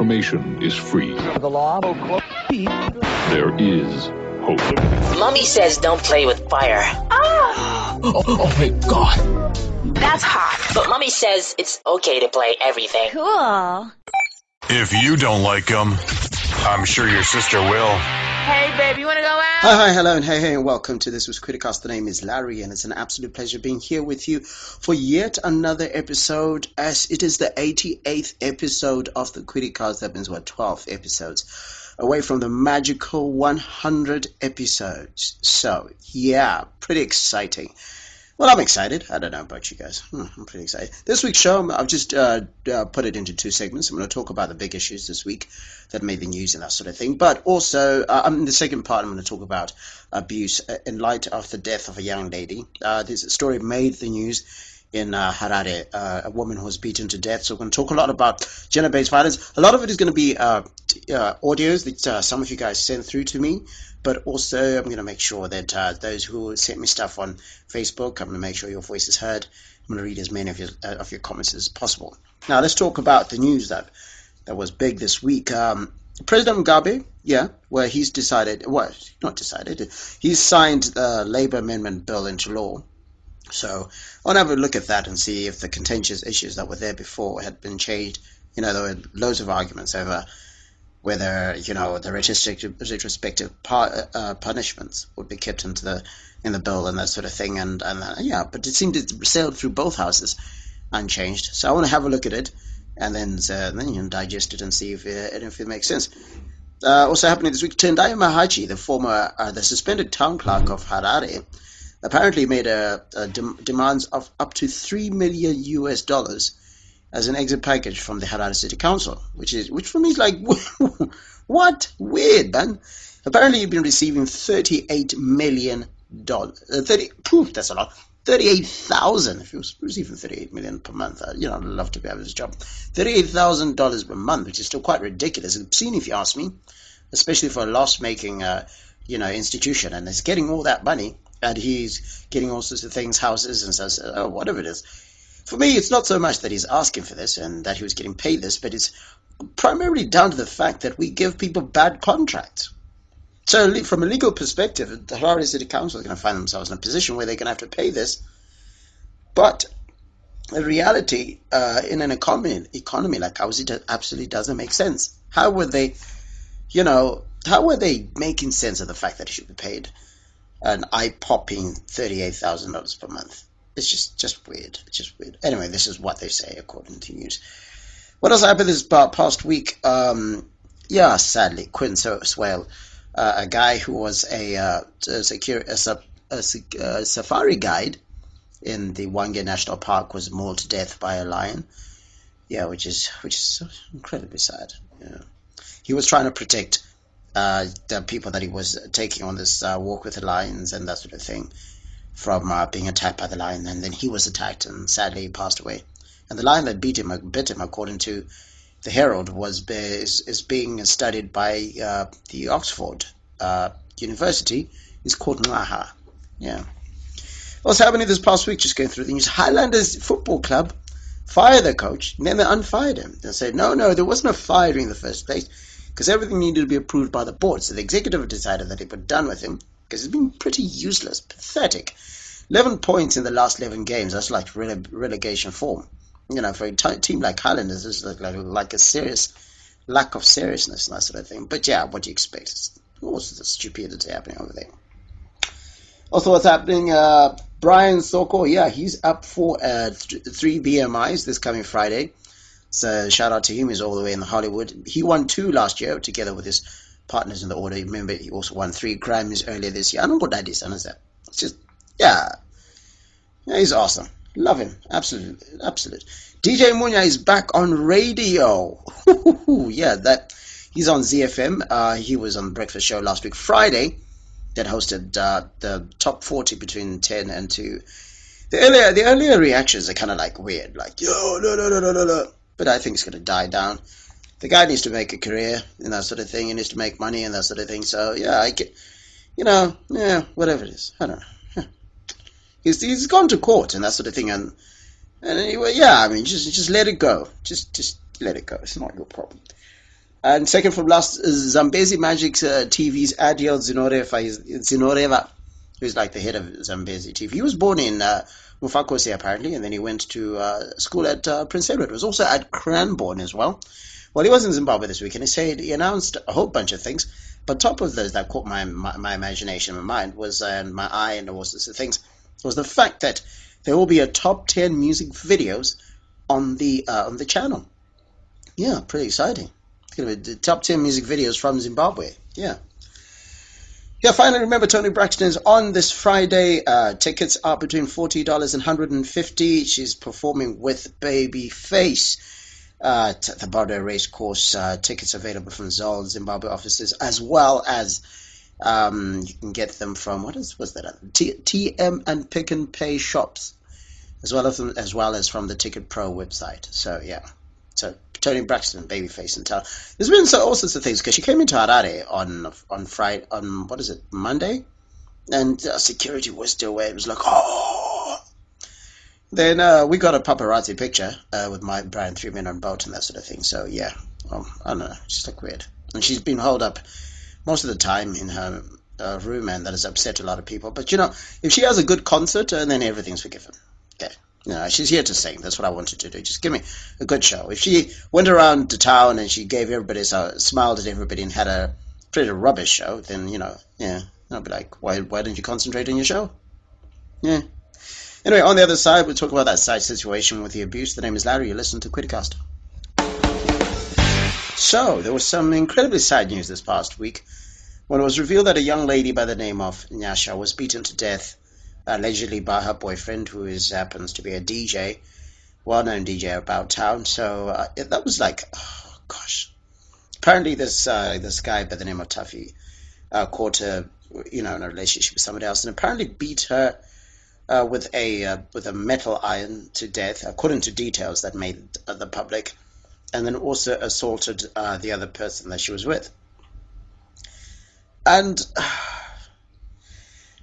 information is free. The law will oh, quote There is hope. Mummy says don't play with fire. Ah! oh, oh my god. That's hot. But Mummy says it's okay to play everything. Cool. If you don't like them, I'm sure your sister will. Hey, babe, you want to go out? Hi, hi, hello, and hey, hey, and welcome to This Was KwiriCast. The name is Larry, and it's an absolute pleasure being here with you for yet another episode, as it is the 88th episode of the KwiriCast. That means, what, 12 episodes away from the magical 100 episodes. So, yeah, pretty exciting. Well, I'm excited. I don't know about you guys. Hmm, I'm pretty excited. This week's show, I've just uh, uh, put it into two segments. I'm going to talk about the big issues this week that made the news and that sort of thing. But also, uh, in the second part, I'm going to talk about abuse in light of the death of a young lady. Uh, this story made the news in uh, Harare, uh, a woman who was beaten to death. So we're going to talk a lot about gender-based violence. A lot of it is going to be uh, uh, audios that uh, some of you guys sent through to me, but also I'm going to make sure that uh, those who sent me stuff on Facebook, I'm going to make sure your voice is heard. I'm going to read as many of your of your comments as possible. Now let's talk about the news that that was big this week. Um, President Mugabe, yeah, where he's decided, well, not decided, he's signed the Labour Amendment Bill into law. So I'll have a look at that and see if the contentious issues that were there before had been changed. You know, there were loads of arguments over whether you know the retrospective, par, uh, punishments would be kept into the in the bill and that sort of thing. And and uh, yeah, but it seemed it sailed through both houses unchanged. So I want to have a look at it and then uh, then you know, digest it and see if it, if it makes sense. Uh, also happening this week, Tendai Mahachi, the former uh, the suspended town clerk of Harare apparently made a, a dem- demands of up to three million US dollars as an exit package from the Harare City Council, which is which for me is like what weird man. Apparently, you've been receiving thirty-eight million dollars. Uh, Thirty, poof, that's a lot. Thirty-eight thousand. If you was receiving thirty-eight million per month, uh, you know, I'd love to be able to job. Thirty-eight thousand dollars per month, which is still quite ridiculous, obscene if you ask me, especially for a loss-making, uh, you know, institution, and it's getting all that money and he's getting all sorts of things, houses and says, oh, whatever it is. For me, it's not so much that he's asking for this and that he was getting paid this, but it's primarily down to the fact that we give people bad contracts. So, from a legal perspective, the Harare City Council is going to find themselves in a position where they're going to have to pay this. But the reality, uh, in an economy, economy like ours, it absolutely doesn't make sense. How would they, you know, how were they making sense of the fact that he should be paid? An eye-popping thirty-eight thousand dollars per month. It's just just weird. It's just weird. Anyway, this is what they say according to news. What else happened this past week? Um, yeah, sadly, Quinn Swale, uh, a guy who was a, uh, a, secure, a, a, a, safari guide in the Hwange National Park, was mauled to death by a lion. Yeah, which is which is incredibly sad. Yeah. He was trying to protect uh, the people that he was taking on this uh, walk with the lions and that sort of thing from uh, being attacked by the lion. And then he was attacked and sadly passed away. And the lion that beat him, bit him, according to the Herald, was is, is being studied by uh, the Oxford uh, University. It's called Naha. Yeah. What's happening this past week? Just going through the news. Highlanders Football Club fired their coach, and then they unfired him. They said, no, no, there wasn't a firing in the first place because everything needed to be approved by the board. So the executive decided that it were done with him because he's been pretty useless, pathetic. 11 points in the last 11 games, that's like rele- relegation form. You know, for a t- team like Highlanders, it's like, like, like, a serious lack of seriousness and that sort of thing. But yeah, what do you expect? All sorts of stupidity happening over there. Also, what's happening? Uh, Brian Soko, yeah, he's up for uh, th- three BMIs this coming Friday. So shout out to him. He's all the way in Hollywood. He won two last year together with his partners in the order. Remember, he also won three Grammys earlier this year. I don't know what that is. It's just, yeah. yeah. He's awesome. Love him. Absolute. Absolute. DJ Munya is back on radio. yeah, that he's on ZFM. Uh, he was on Breakfast Show last week, Friday, that hosted uh, the top 40 between 10 and 2. The earlier, the earlier reactions are kind of like weird, like, yo, no, no, no, no, no, no but I think it's going to die down. The guy needs to make a career and that sort of thing. He needs to make money and that sort of thing. So yeah, I get, you know, yeah, whatever it is. I don't know. He's he's gone to court and that sort of thing, and and anyway, yeah, I mean, just just let it go. Just just let it go. It's not your problem. And second from last is Zambezi Magic uh, TV's Adiel Zinoreva, Zinoreva, who's like the head of Zambezi TV. He was born in uh, Mufakose apparently, and then he went to uh, school at uh, Prince Edward. He was also at Cranborne as well. Well, he was in Zimbabwe this week, and he said he announced a whole bunch of things. But top of those that caught my my, my imagination, my mind was and my eye, and all sorts of things was the fact that there will be a top ten music videos on the uh, on the channel. Yeah, pretty exciting. It's gonna be the top ten music videos from Zimbabwe. Yeah. Yeah, finally, remember Toni Braxton is on this Friday. Uh, tickets are between $40 and 150. She's performing with Babyface uh, at the Borrowdale Race Course. Uh, tickets available from Zol Zimbabwe offices, as well as um, you can get them from, what is was that? T- TM and Pick n Pay shops, as well as, as well as from the Ticket Pro website. So, yeah. So Toni Braxton, Babyface, and Tell. There's been so, all sorts of things because she came into Harare on on Friday on what is it Monday, and uh, security was still there. It was like oh. Then uh, we got a paparazzi picture uh, with my Brian three men on boat and that sort of thing. So yeah, well, I don't know, just like weird. And she's been holed up most of the time in her uh, room, and that has upset a lot of people. But you know, if she has a good concert, uh, then everything's forgiven. Okay. Know, she's here to sing. That's what I wanted to do. Just give me a good show. If she went around the town and she gave everybody, so, smiled at everybody and had a pretty rubbish show, then, you know, yeah, I'd be like, why, why didn't you concentrate on your show? Yeah. Anyway, on the other side, we'll talk about that side situation with the abuse. The name is Larry. You listen to KwiriCast. So, there was some incredibly sad news this past week when it was revealed that a young lady by the name of Nyasha was beaten to death allegedly by her boyfriend, who is happens to be a DJ, well-known DJ about town. So uh, it, that was like, oh gosh. Apparently, this uh, this guy by the name of Tuffy uh, caught her, you know, in a relationship with somebody else, and apparently beat her uh, with a uh, with a metal iron to death, according to details that made the public, and then also assaulted uh, the other person that she was with. And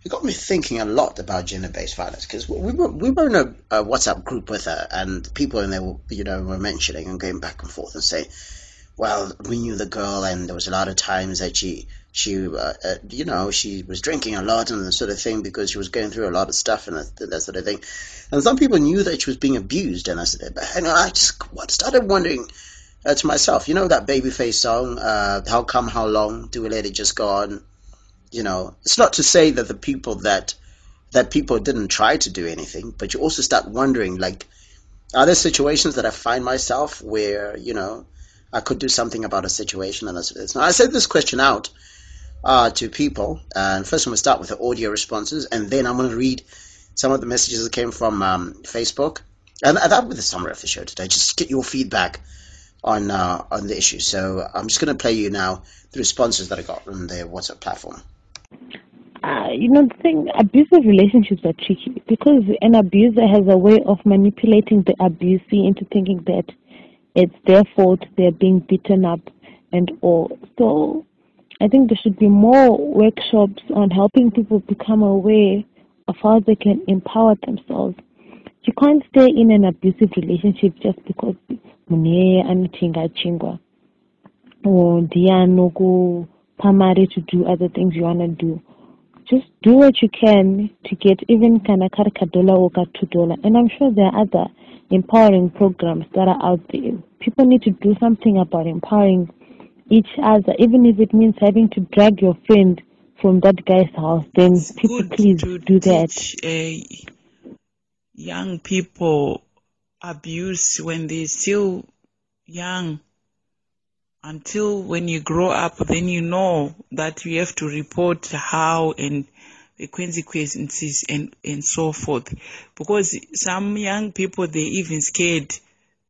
it got me thinking a lot about gender-based violence because we were we were in a, a, WhatsApp group with her, and people in there, were, you know, were mentioning and going back and forth and saying, "Well, we knew the girl, and there was a lot of times that she." She, uh, uh, you know, she was drinking a lot and that sort of thing because she was going through a lot of stuff and that, that sort of thing. And some people knew that she was being abused, and I and I just started wondering uh, to myself, you know, that Babyface song, uh, "How Come, How Long? Do We Let It Just Go On?" You know, it's not to say that the people that that people didn't try to do anything, but you also start wondering, like, are there situations that I find myself where you know I could do something about a situation and that's Now I said this question out uh, to people, and first I'm gonna start with the audio responses, and then I'm gonna read some of the messages that came from um, Facebook, and that was the summary of the show today. Just to get your feedback on uh, on the issue. So I'm just gonna play you now the responses that I got on the WhatsApp platform uh, you know, the thing, abusive relationships are tricky because an abuser has a way of manipulating the abusee into thinking that it's their fault they're being beaten up and all. So I think there should be more workshops on helping people become aware of how they can empower themselves. You can't stay in an abusive relationship just because muneye anothenga chingwa or ndiyanoku primary to do other things you want to do. Just do what you can to get even kana dollar or two dollar. And I'm sure there are other empowering programs that are out there. People need to do something about empowering each other, even if it means having to drag your friend from that guy's house. Then it's people please do that. Teach, uh, young people abuse when they're still young until when you grow up, then you know that you have to report how and the consequences and, and so forth. Because some young people, they're even scared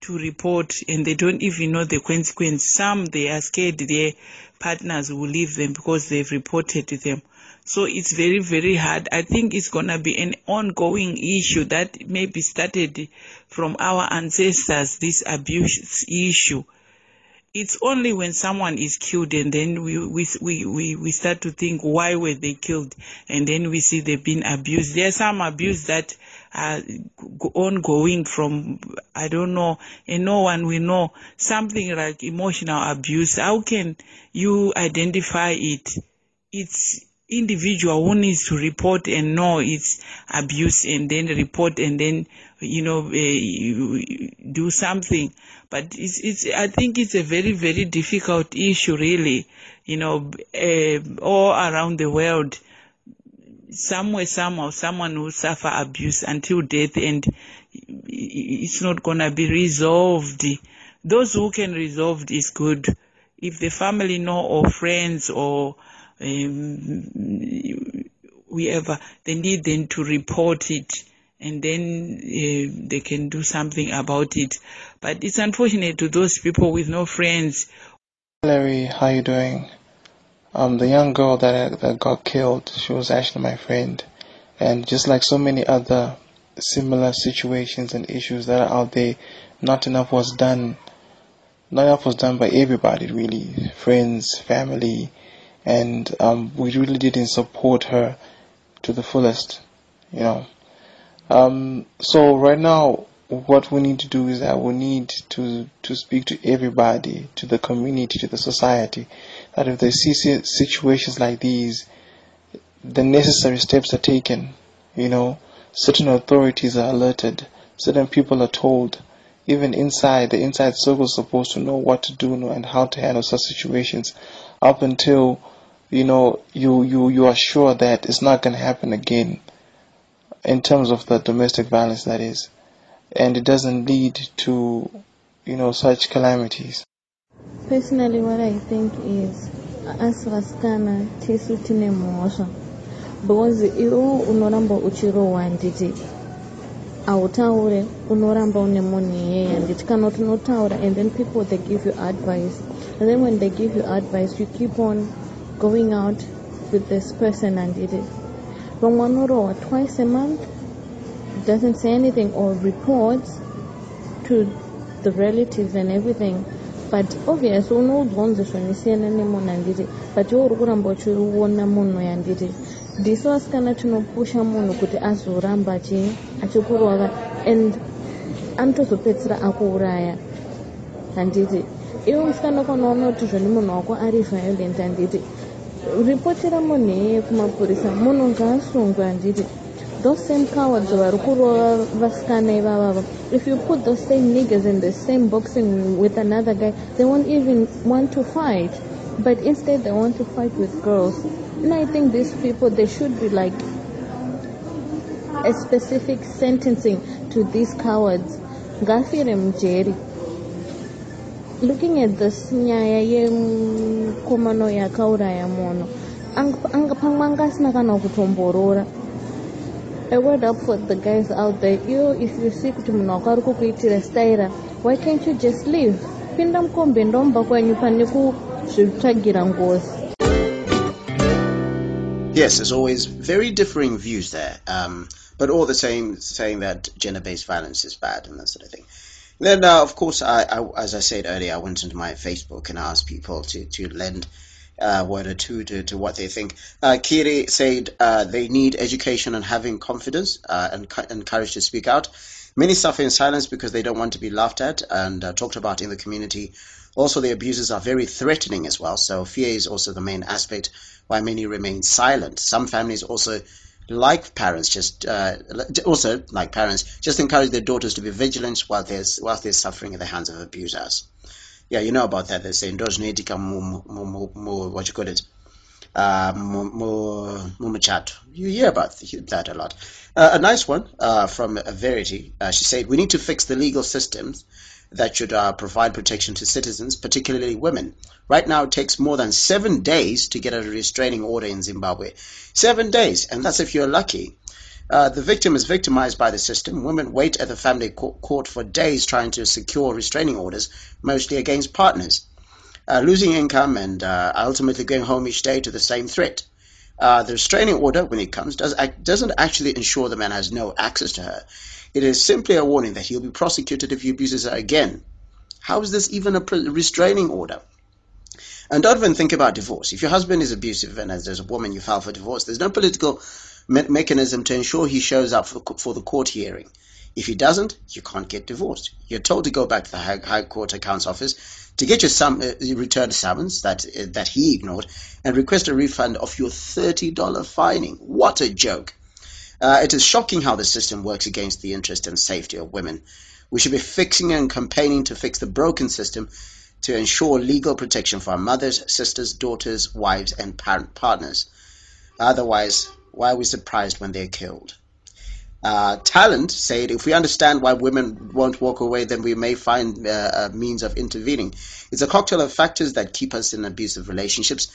to report and they don't even know the consequence. Some, they are scared their partners will leave them because they've reported to them. So it's very, very hard. I think it's going to be an ongoing issue that maybe started from our ancestors, this abuse issue it's only when someone is killed and then we, we, we, we, start to think why were they killed and then we see they've been abused. There's some abuse that are ongoing from, I don't know, and no one will know something like emotional abuse. How can you identify it? It's individual who needs to report and know it's abuse and then report and then you know uh, do something. But it's it's i think it's a very very difficult issue really you know uh, all around the world. Somewhere somehow someone will suffer abuse until death and it's not going to be resolved. Those who can resolve is good. If the family know or friends or um, whoever, they need them to report it and then uh, they can do something about it. But it's unfortunate to those people with no friends. Larry, how you doing? Um, the young girl that that got killed, she was actually my friend, and just like so many other similar situations and issues that are out there, not enough was done. Not enough was done by everybody, really, friends, family, and um, we really didn't support her to the fullest, you know. Um, so right now, what we need to do is that we need to to speak to everybody, to the community, to the society, that if they see situations like these, the necessary steps are taken. You know, certain authorities are alerted, certain people are told. Even inside, the inside circle is supposed to know what to do and how to handle such situations, up until you know, you, you, you are sure that it's not going to happen again in terms of the domestic violence that is. And it doesn't lead to, you know, such calamities. Personally, what I think is as vasikana tisu tine mhosva because iwo unoramba uchirohwa handiti hautaure unoramba une munhu iyeye handiti kana kuti and then people they give you advice and then when they give you advice you keep on going out with this person and it. Romano twice a month doesn't say anything or reports to the relatives and everything. But obviously unoudzwa nisiyana nemunhu handiti but iwe uri kuramba uchiona munhu yanditi ndiso vasikana tinopusha munhu kuti azoramba achikurova and anotozopedzisira akuuraya handiti iwe musikana kwanaona kuti zvoni munhu wako ari violent handiti ripotera munhu iyeye kumapurisa munhu ngaasungwe handiti those same cowards vari kurova vasikana ivavava if you put those same niggers in the same boxing with another guy they won't even want to fight. But instead they want to fight with girls. And i think these people they should be like a specific sentencing to these cowards. Ngafire mujeri looking at this nyaya yemukomano yakauraya munhu pamwe anga asina kana kutomborora. A word up for the guys out there iyo if you see kuti munhu wako ari kukuitira staira why can't you just leave? Pinda mukombe ndomba kwenyu pane kuzvitsvagira ngozi. Yes, there's always, very differing views there, um, but all the same saying that gender-based violence is bad and that sort of thing. Then, uh, of course, I, I, as I said earlier, I went into my Facebook and asked people to, to lend uh, word or two to, to what they think. Uh, Kiri said uh, they need education and having confidence uh, and, and courage to speak out. Many suffer in silence because they don't want to be laughed at and uh, talked about in the community. Also, the abuses are very threatening as well. So fear is also the main aspect why many remain silent. Some families also like parents, just uh, also like parents, just encourage their daughters to be vigilant while there's whilst they're suffering at the hands of abusers. Yeah, you know about that. They say what you call it, uh, you hear about that a lot. Uh, a nice one uh, from Verity. Uh, she said, "We need to fix the legal systems that should uh, provide protection to citizens, particularly women. Right now, it takes more than seven days to get a restraining order in Zimbabwe. Seven days, and that's if you're lucky. Uh, the victim is victimized by the system. Women wait at the family court for days trying to secure restraining orders, mostly against partners. Uh, losing income and uh, ultimately going home each day to the same threat. Uh, the restraining order, when it comes, does, doesn't actually ensure the man has no access to her. It is simply a warning that he'll be prosecuted if he abuses her again. How is this even a restraining order? And don't even think about divorce. If your husband is abusive and as there's a woman you file for divorce, there's no political me- mechanism to ensure he shows up for, for the court hearing. If he doesn't, you can't get divorced. You're told to go back to the High, High Court Accounts Office to get your sum, uh, return summons that uh, that he ignored and request a refund of your $30 fining. What a joke! Uh, it is shocking how the system works against the interest and safety of women. We should be fixing and campaigning to fix the broken system to ensure legal protection for our mothers, sisters, daughters, wives, and parent partners. Otherwise, why are we surprised when they're killed? Uh, talent said, if we understand why women won't walk away, then we may find uh, a means of intervening. It's a cocktail of factors that keep us in abusive relationships.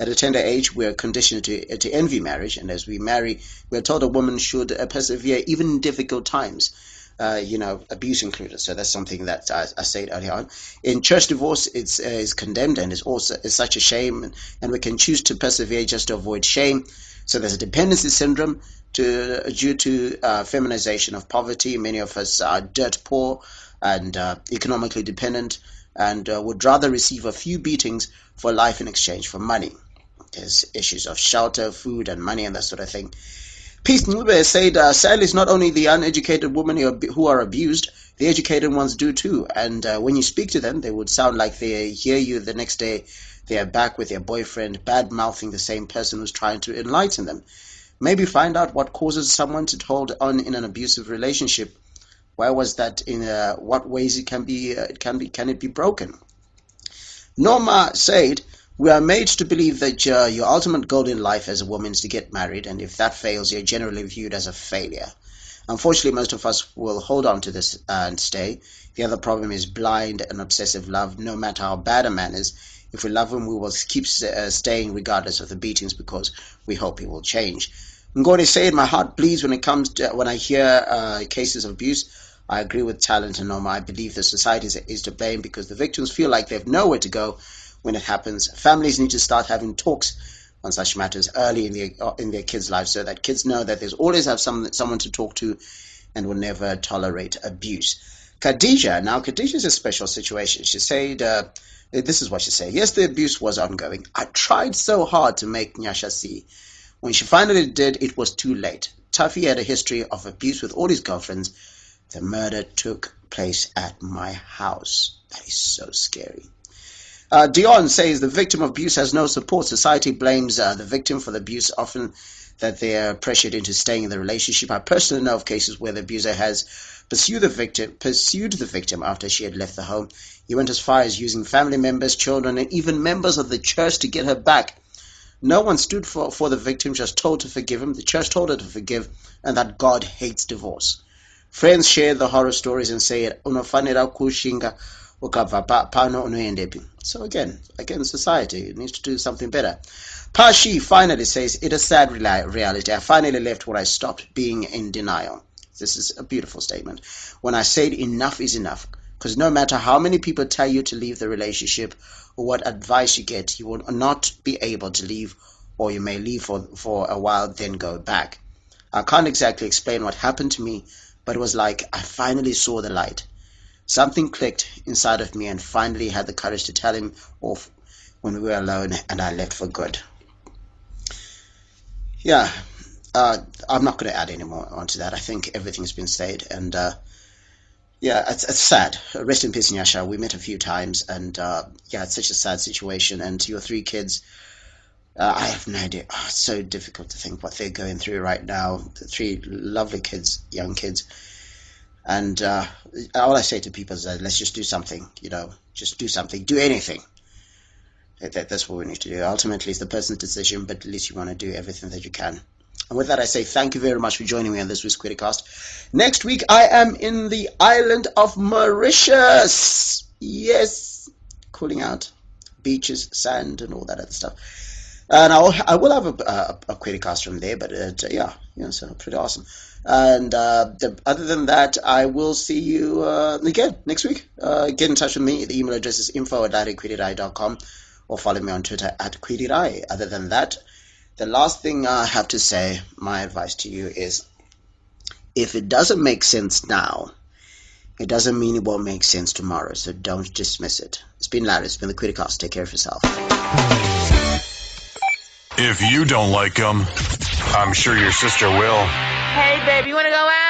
At a tender age, we are conditioned to, to envy marriage, and as we marry, we are told a woman should uh, persevere even in difficult times. Uh, you know, abuse included. So that's something that I, I said earlier on. In church divorce, it's uh, is condemned and is also is such a shame, and, and we can choose to persevere just to avoid shame. So there's a dependency syndrome to, due to uh, feminization of poverty. Many of us are dirt poor and uh, economically dependent and uh, would rather receive a few beatings for life in exchange for money. There's issues of shelter, food, and money, and that sort of thing. Peace Ncube said, uh, sadly, it's not only the uneducated women who are abused, the educated ones do too. And uh, when you speak to them, they would sound like they hear you the next day. They are back with their boyfriend, bad mouthing the same person who's trying to enlighten them. Maybe find out what causes someone to hold on in an abusive relationship. Why was that? In uh, what ways it can be? Uh, it can be? Can it be broken? Norma said, "We are made to believe that uh, your ultimate goal in life as a woman is to get married, and if that fails, you're generally viewed as a failure." Unfortunately, most of us will hold on to this and stay. The other problem is blind and obsessive love. No matter how bad a man is, if we love him, we will keep uh, staying regardless of the beatings because we hope he will change. I'm going to say my heart bleeds when it comes to when I hear uh, cases of abuse. I agree with Talent and Norma. I believe the society is to blame because the victims feel like they have nowhere to go when it happens. Families need to start having talks on such matters early in their in their kids' lives, so that kids know that there's always have some someone to talk to, and will never tolerate abuse. Khadija, now Khadija is a special situation. She said, uh, "This is what she said. Yes, the abuse was ongoing. I tried so hard to make Nyasha see." When she finally did, it was too late. Tuffy had a history of abuse with all his girlfriends. The murder took place at my house. That is so scary. Uh, Dion says the victim of abuse has no support. Society blames uh, the victim for the abuse, often that they are pressured into staying in the relationship. I personally know of cases where the abuser has pursued the victim, pursued the victim after she had left the home. He went as far as using family members, children, and even members of the church to get her back. No one stood for, for the victim, just told to forgive him. The church told her to forgive, and that God hates divorce. Friends share the horror stories and say, ukabva pano unoendepi. So again, again, society needs to do something better. Pashi finally says, it is sad reality. I finally left where I stopped being in denial. This is a beautiful statement. When I said enough is enough, because no matter how many people tell you to leave the relationship or what advice you get, you will not be able to leave, or you may leave for, for a while, then go back. I can't exactly explain what happened to me, but it was like I finally saw the light. Something clicked inside of me and finally had the courage to tell him off when we were alone and I left for good. Yeah, uh, I'm not going to add any more onto that. I think everything's been said, and uh, yeah, it's, it's sad. Rest in peace, Nyasha. We met a few times, and uh, yeah, it's such a sad situation. And your three kids, uh, I have no idea. Oh, it's so difficult to think what they're going through right now. The three lovely kids, young kids. And uh, all I say to people is, let's just do something. You know, just do something. Do anything. That, that's what we need to do. Ultimately, it's the person's decision, but at least you want to do everything that you can. And with that, I say thank you very much for joining me on this week's KwiriCast. Next week, I am in the island of Mauritius. Yes, cooling out, beaches, sand, and all that other stuff. And I'll, I will have a, a, a KwiriCast from there, but uh, yeah, yeah, so pretty awesome. And uh, the, other than that, I will see you uh, again next week. Uh, get in touch with me. The email address is info at com, or follow me on Twitter at Kwirirayi. Other than that, the last thing I have to say, my advice to you is if it doesn't make sense now, It doesn't mean it won't make sense tomorrow, so don't dismiss it. It's been Larry. It's been the KwiriCast. Take care of yourself. If you don't like them, I'm sure your sister will. Hey, babe, you wanna go out?